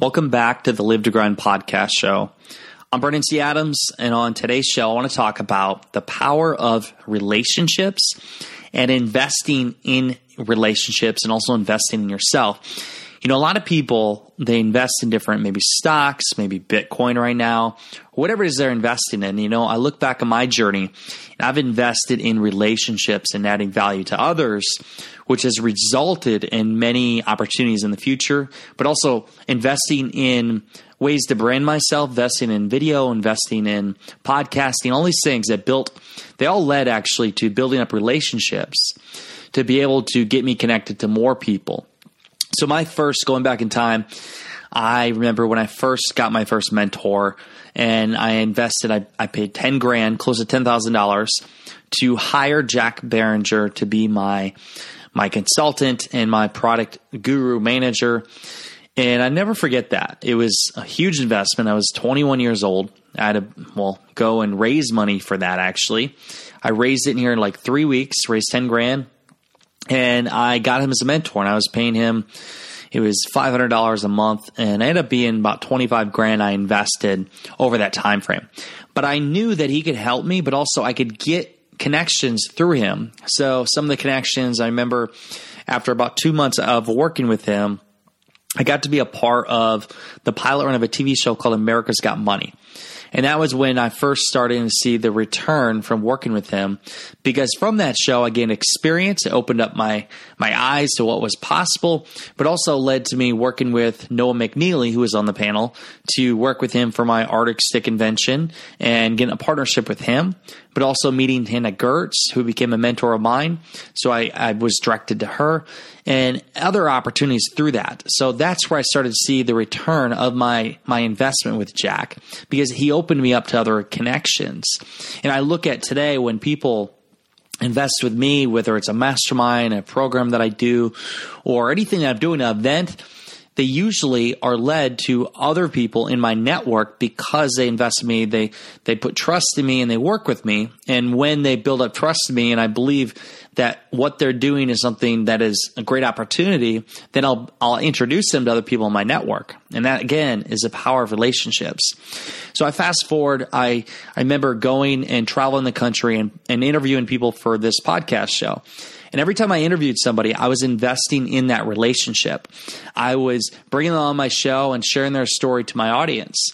Welcome back to the Live to Grind podcast show. I'm Brandon T. Adams, and on today's show, I want to talk about the power of relationships and investing in relationships and also investing in yourself. You know, a lot of people, they invest in different, maybe stocks, maybe Bitcoin right now, whatever it is they're investing in. You know, I look back on my journey and I've invested in relationships and adding value to others, which has resulted in many opportunities in the future, but also investing in ways to brand myself, investing in video, investing in podcasting, all these things that built, they all led actually to building up relationships to be able to get me connected to more people. So my first going back in time, I remember when I first got my first mentor and I invested, I, I paid 10 grand, close to $10,000 to hire Jack Barringer to be my, my consultant and my product guru manager. And I never forget that. It was a huge investment. I was 21 years old. I had to, well, go and raise money for that actually. I raised it in here in like three weeks, raised 10 grand, and I got him as a mentor, and I was paying him. It was five hundred dollars a month, and I ended up being about twenty five grand I invested over that time frame. But I knew that he could help me, but also I could get connections through him. So some of the connections I remember after about two months of working with him, I got to be a part of the pilot run of a TV show called America's Got Money. And that was when I first started to see the return from working with him because from that show I gained experience. It opened up my, my eyes to what was possible, but also led to me working with Noah McNeely, who was on the panel, to work with him for my Arctic Stick invention and get a partnership with him, but also meeting Tana Gertz, who became a mentor of mine. So I, I was directed to her and other opportunities through that. So that's where I started to see the return of my, my investment with Jack because he opened me up to other connections. And I look at today when people invest with me, whether it's a mastermind, a program that I do, or anything that I'm doing, an event, they usually are led to other people in my network because they invest in me. They they put trust in me and they work with me. And when they build up trust in me, and I believe that what they're doing is something that is a great opportunity, then I'll I'll introduce them to other people in my network. And that again is the power of relationships. So I fast forward, I I remember going and traveling the country and, and interviewing people for this podcast show. And every time I interviewed somebody, I was investing in that relationship. I was bringing them on my show and sharing their story to my audience.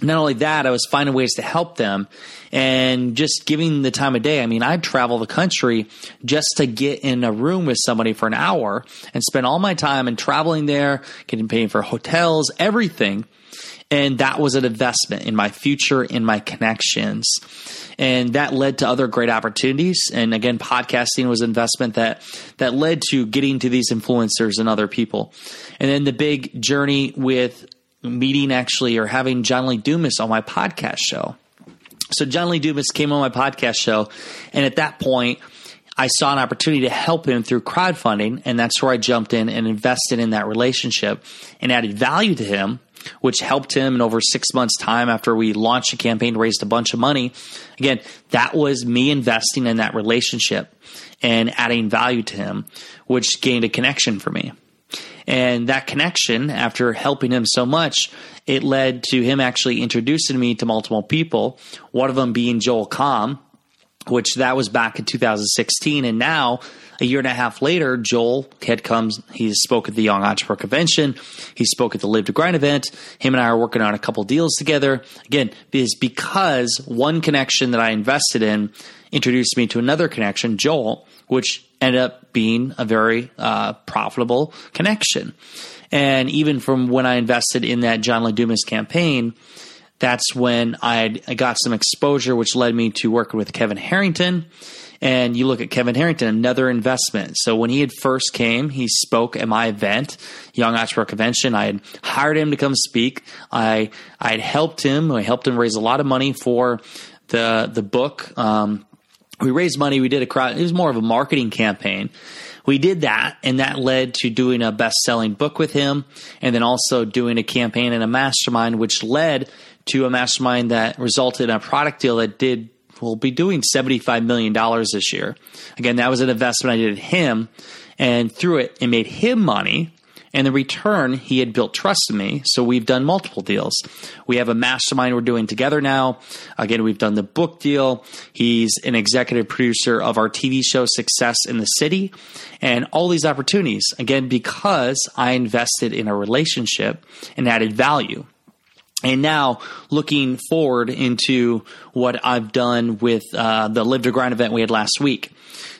Not only that, I was finding ways to help them and just giving the time of day. I mean, I'd travel the country just to get in a room with somebody for an hour and spend all my time and traveling there, getting paid for hotels, everything. And that was an investment in my future, in my connections and that led to other great opportunities. And again, podcasting was an investment that that led to getting to these influencers and other people. And then the big journey with meeting actually or having John Lee Dumas on my podcast show. So John Lee Dumas came on my podcast show, and at that point, I saw an opportunity to help him through crowdfunding, and that's where I jumped in and invested in that relationship and added value to him which helped him in over six months' time after we launched a campaign, raised a bunch of money. Again, that was me investing in that relationship and adding value to him, which gained a connection for me. And that connection, after helping him so much, it led to him actually introducing me to multiple people, one of them being Joel Comm, which that was back in 2016. And now a year and a half later, Joel had comes. He spoke at the Young Entrepreneur Convention. He spoke at the Live to Grind event. Him and I are working on a couple deals together. Again, is because one connection that I invested in introduced me to another connection, Joel, which ended up being a very uh, profitable connection. And even from when I invested in that John Lee Dumas campaign, that's when I, I got some exposure, which led me to working with Kevin Harrington And you look at Kevin Harrington, another investment. So when he had first came, he spoke at my event, Young Entrepreneur Convention. I had hired him to come speak. I I had helped him. I helped him raise a lot of money for the the book. Um, we raised money. We did a crowd. It was more of a marketing campaign. We did that, and that led to doing a best selling book with him, and then also doing a campaign and a mastermind, which led to a mastermind that resulted in a product deal that did will be doing $75 million this year. Again, that was an investment I did in him, and through it, it made him money. And in return, he had built trust in me. So we've done multiple deals. We have a mastermind we're doing together now. Again, we've done the book deal. He's an executive producer of our TV show Success in the City and all these opportunities. Again, because I invested in a relationship and added value. And now looking forward into what I've done with uh, the Live to Grind event we had last week.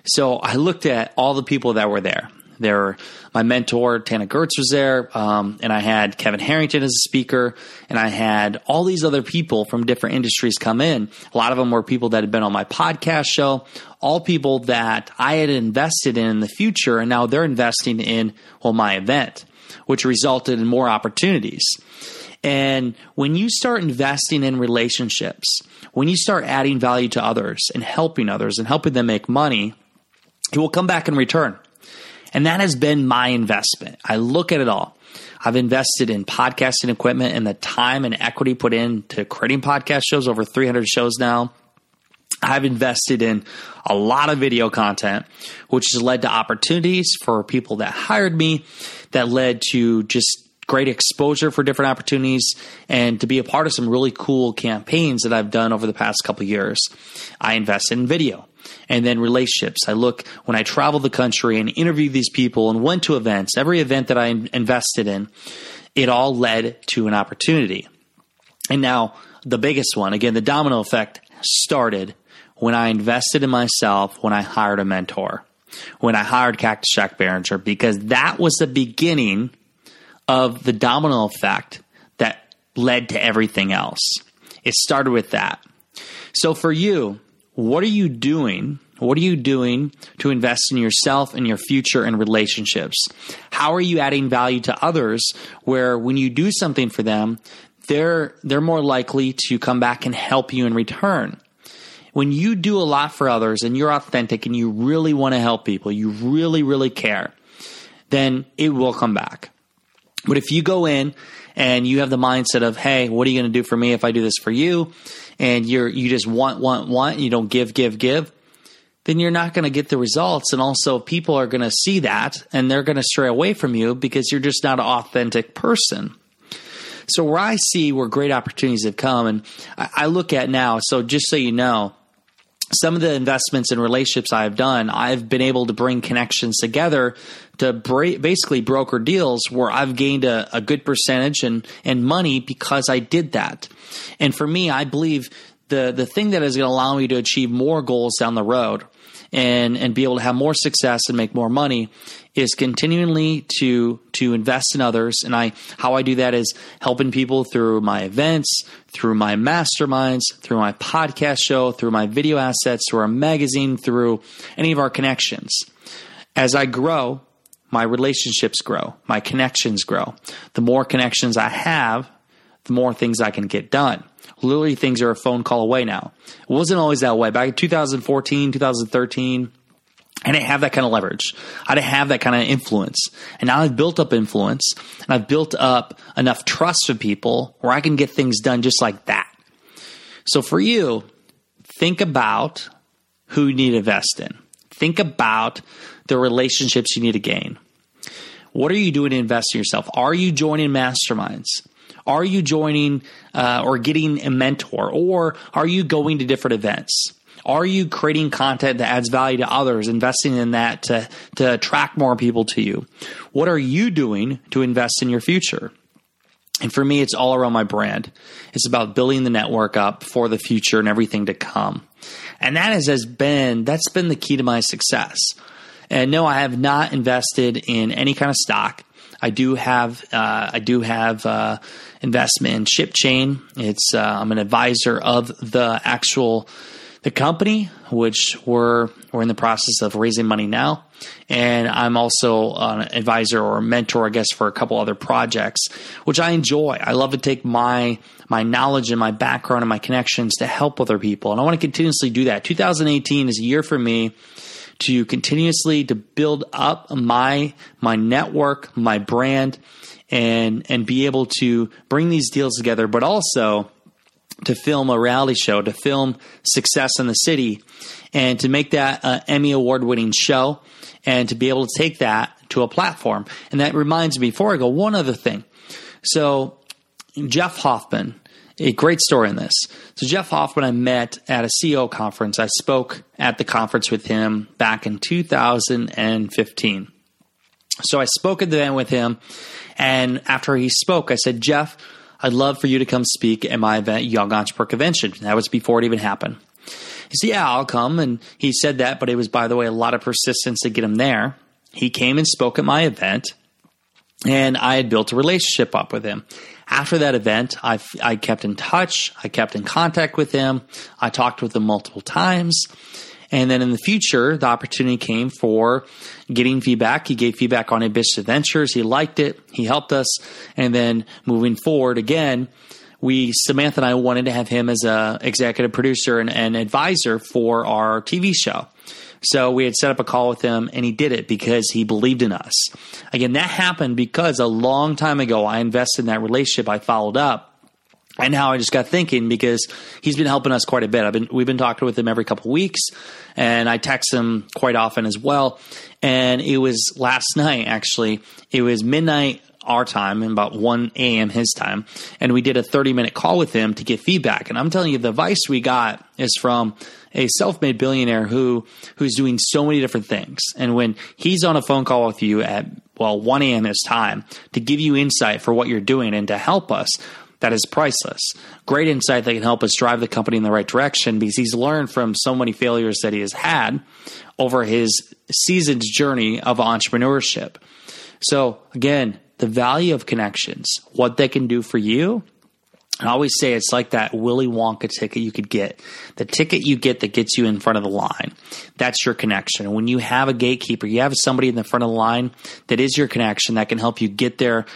So I looked at all the people that were there. There, were, my mentor Tana Gertz was there, um, and I had Kevin Harrington as a speaker, and I had all these other people from different industries come in. A lot of them were people that had been on my podcast show, all people that I had invested in in the future, and now they're investing in well my event, which resulted in more opportunities. And when you start investing in relationships, when you start adding value to others and helping others and helping them make money, it will come back in return. And that has been my investment. I look at it all. I've invested in podcasting equipment and the time and equity put into creating podcast shows, over 300 shows now. I've invested in a lot of video content, which has led to opportunities for people that hired me, that led to just great exposure for different opportunities and to be a part of some really cool campaigns that I've done over the past couple years. I invest in video and then relationships. I look when I travel the country and interview these people and went to events, every event that I invested in, it all led to an opportunity. And now the biggest one, again, the domino effect started when I invested in myself, when I hired a mentor, when I hired Cactus Jack Barringer, because that was the beginning of the domino effect that led to everything else. It started with that. So for you, what are you doing? What are you doing to invest in yourself and your future and relationships? How are you adding value to others where when you do something for them, they're they're more likely to come back and help you in return. When you do a lot for others and you're authentic and you really want to help people, you really really care, then it will come back. But if you go in and you have the mindset of, hey, what are you going to do for me if I do this for you? And you're, you just want, want, want, you don't give, give, give, then you're not going to get the results. And also people are going to see that and they're going to stray away from you because you're just not an authentic person. So where I see where great opportunities have come and I, I look at now, so just so you know, some of the investments and relationships I've done, I've been able to bring connections together to bra- basically broker deals where I've gained a, a good percentage and, and money because I did that. And for me, I believe the, the thing that is going to allow me to achieve more goals down the road and, and be able to have more success and make more money is continually to to invest in others and i how i do that is helping people through my events through my masterminds through my podcast show through my video assets through our magazine through any of our connections as i grow my relationships grow, my connections grow. The more connections I have, the more things I can get done. Literally, things are a phone call away now. It wasn't always that way. Back in 2014, 2013, I didn't have that kind of leverage. I didn't have that kind of influence. And now I've built up influence and I've built up enough trust with people where I can get things done just like that. So for you, think about who you need to invest in. Think about the relationships you need to gain. What are you doing to invest in yourself? Are you joining masterminds? Are you joining uh, or getting a mentor? Or are you going to different events? Are you creating content that adds value to others, investing in that to, to attract more people to you? What are you doing to invest in your future? And for me, it's all around my brand. It's about building the network up for the future and everything to come. And that has, has been, that's been the key to my success. And no, I have not invested in any kind of stock. I do have uh, I do have uh, investment in ShipChain. It's uh, I'm an advisor of the actual the company, which we're we're in the process of raising money now, and I'm also an advisor or mentor, I guess, for a couple other projects, which I enjoy. I love to take my my knowledge and my background and my connections to help other people, and I want to continuously do that. 2018 is a year for me to continuously to build up my my network, my brand, and and be able to bring these deals together, but also to film a reality show, to film Success in the City, and to make that an Emmy award winning show, and to be able to take that to a platform. And that reminds me, before I go, one other thing. So, Jeff Hoffman, a great story in this. So, Jeff Hoffman, I met at a CEO conference. I spoke at the conference with him back in 2015. So, I spoke at the event with him. And after he spoke, I said, Jeff, I'd love for you to come speak at my event, Young Entrepreneur Convention. That was before it even happened. He said, Yeah, I'll come. And he said that, but it was, by the way, a lot of persistence to get him there. He came and spoke at my event, and I had built a relationship up with him. After that event, I, I kept in touch. I kept in contact with him. I talked with him multiple times. And then in the future, the opportunity came for getting feedback. He gave feedback on Ambitious Adventures. He liked it. He helped us. And then moving forward again, we Samantha and I wanted to have him as a executive producer and, and advisor for our TV show. So we had set up a call with him and he did it because he believed in us. Again, that happened because a long time ago I invested in that relationship. I followed up and now I just got thinking because he's been helping us quite a bit. I've been we've been talking with him every couple weeks, and I text him quite often as well. And it was last night actually. It was midnight our time and about 1 a.m. his time. And we did a 30 minute call with him to get feedback. And I'm telling you, the advice we got is from a self-made billionaire who who's doing so many different things. And when he's on a phone call with you at well 1 a.m. his time to give you insight for what you're doing and to help us, that is priceless. Great insight that can help us drive the company in the right direction because he's learned from so many failures that he has had over his seasoned journey of entrepreneurship. So, again, the value of connections, what they can do for you. I always say it's like that Willy Wonka ticket you could get. The ticket you get that gets you in front of the line. That's your connection. When you have a gatekeeper, you have somebody in the front of the line that is your connection that can help you get there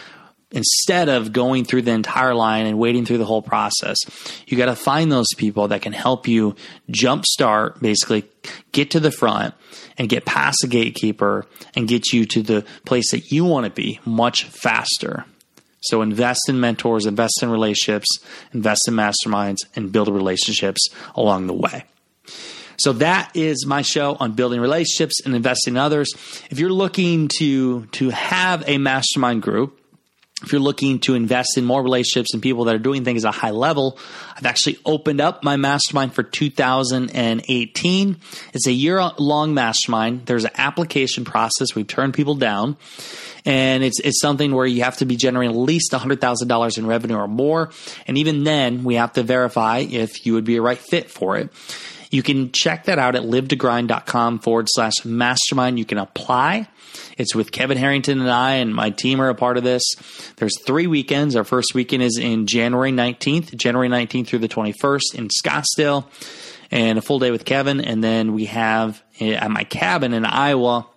instead of going through the entire line and waiting through the whole process, you got to find those people that can help you jumpstart, basically get to the front and get past the gatekeeper and get you to the place that you want to be much faster. So invest in mentors, invest in relationships, invest in masterminds, and build relationships along the way. So that is my show on building relationships and investing in others. If you're looking to to have a mastermind group, if you're looking to invest in more relationships and people that are doing things at a high level, I've actually opened up my mastermind for 2018. It's a year long mastermind. There's an application process. We've turned people down. And it's, it's something where you have to be generating at least $100,000 in revenue or more. And even then, we have to verify if you would be a right fit for it. You can check that out at live2grind.com forward slash mastermind. You can apply. It's with Kevin Harrington and I, and my team are a part of this. There's three weekends. Our first weekend is in January 19th, January 19th through the 21st in Scottsdale, and a full day with Kevin. And then we have eh, at my cabin in Iowa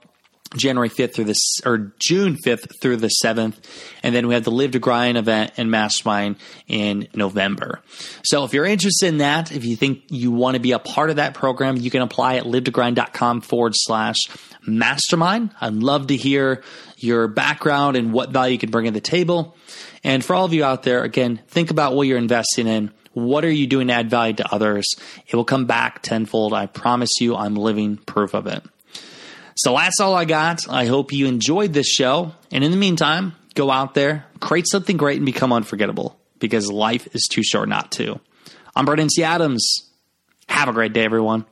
January 5th through this or June 5th through the 7th. And then we have the Live to Grind event and Mastermind in November. So if you're interested in that, if you think you want to be a part of that program, you can apply at live2grind.com forward slash mastermind. I'd love to hear your background and what value you can bring to the table. And for all of you out there, again, think about what you're investing in. What are you doing to add value to others? It will come back tenfold. I promise you, I'm living proof of it. So that's all I got. I hope you enjoyed this show. And in the meantime, go out there, create something great, and become unforgettable because life is too short not to. I'm T. Adams. Have a great day, everyone.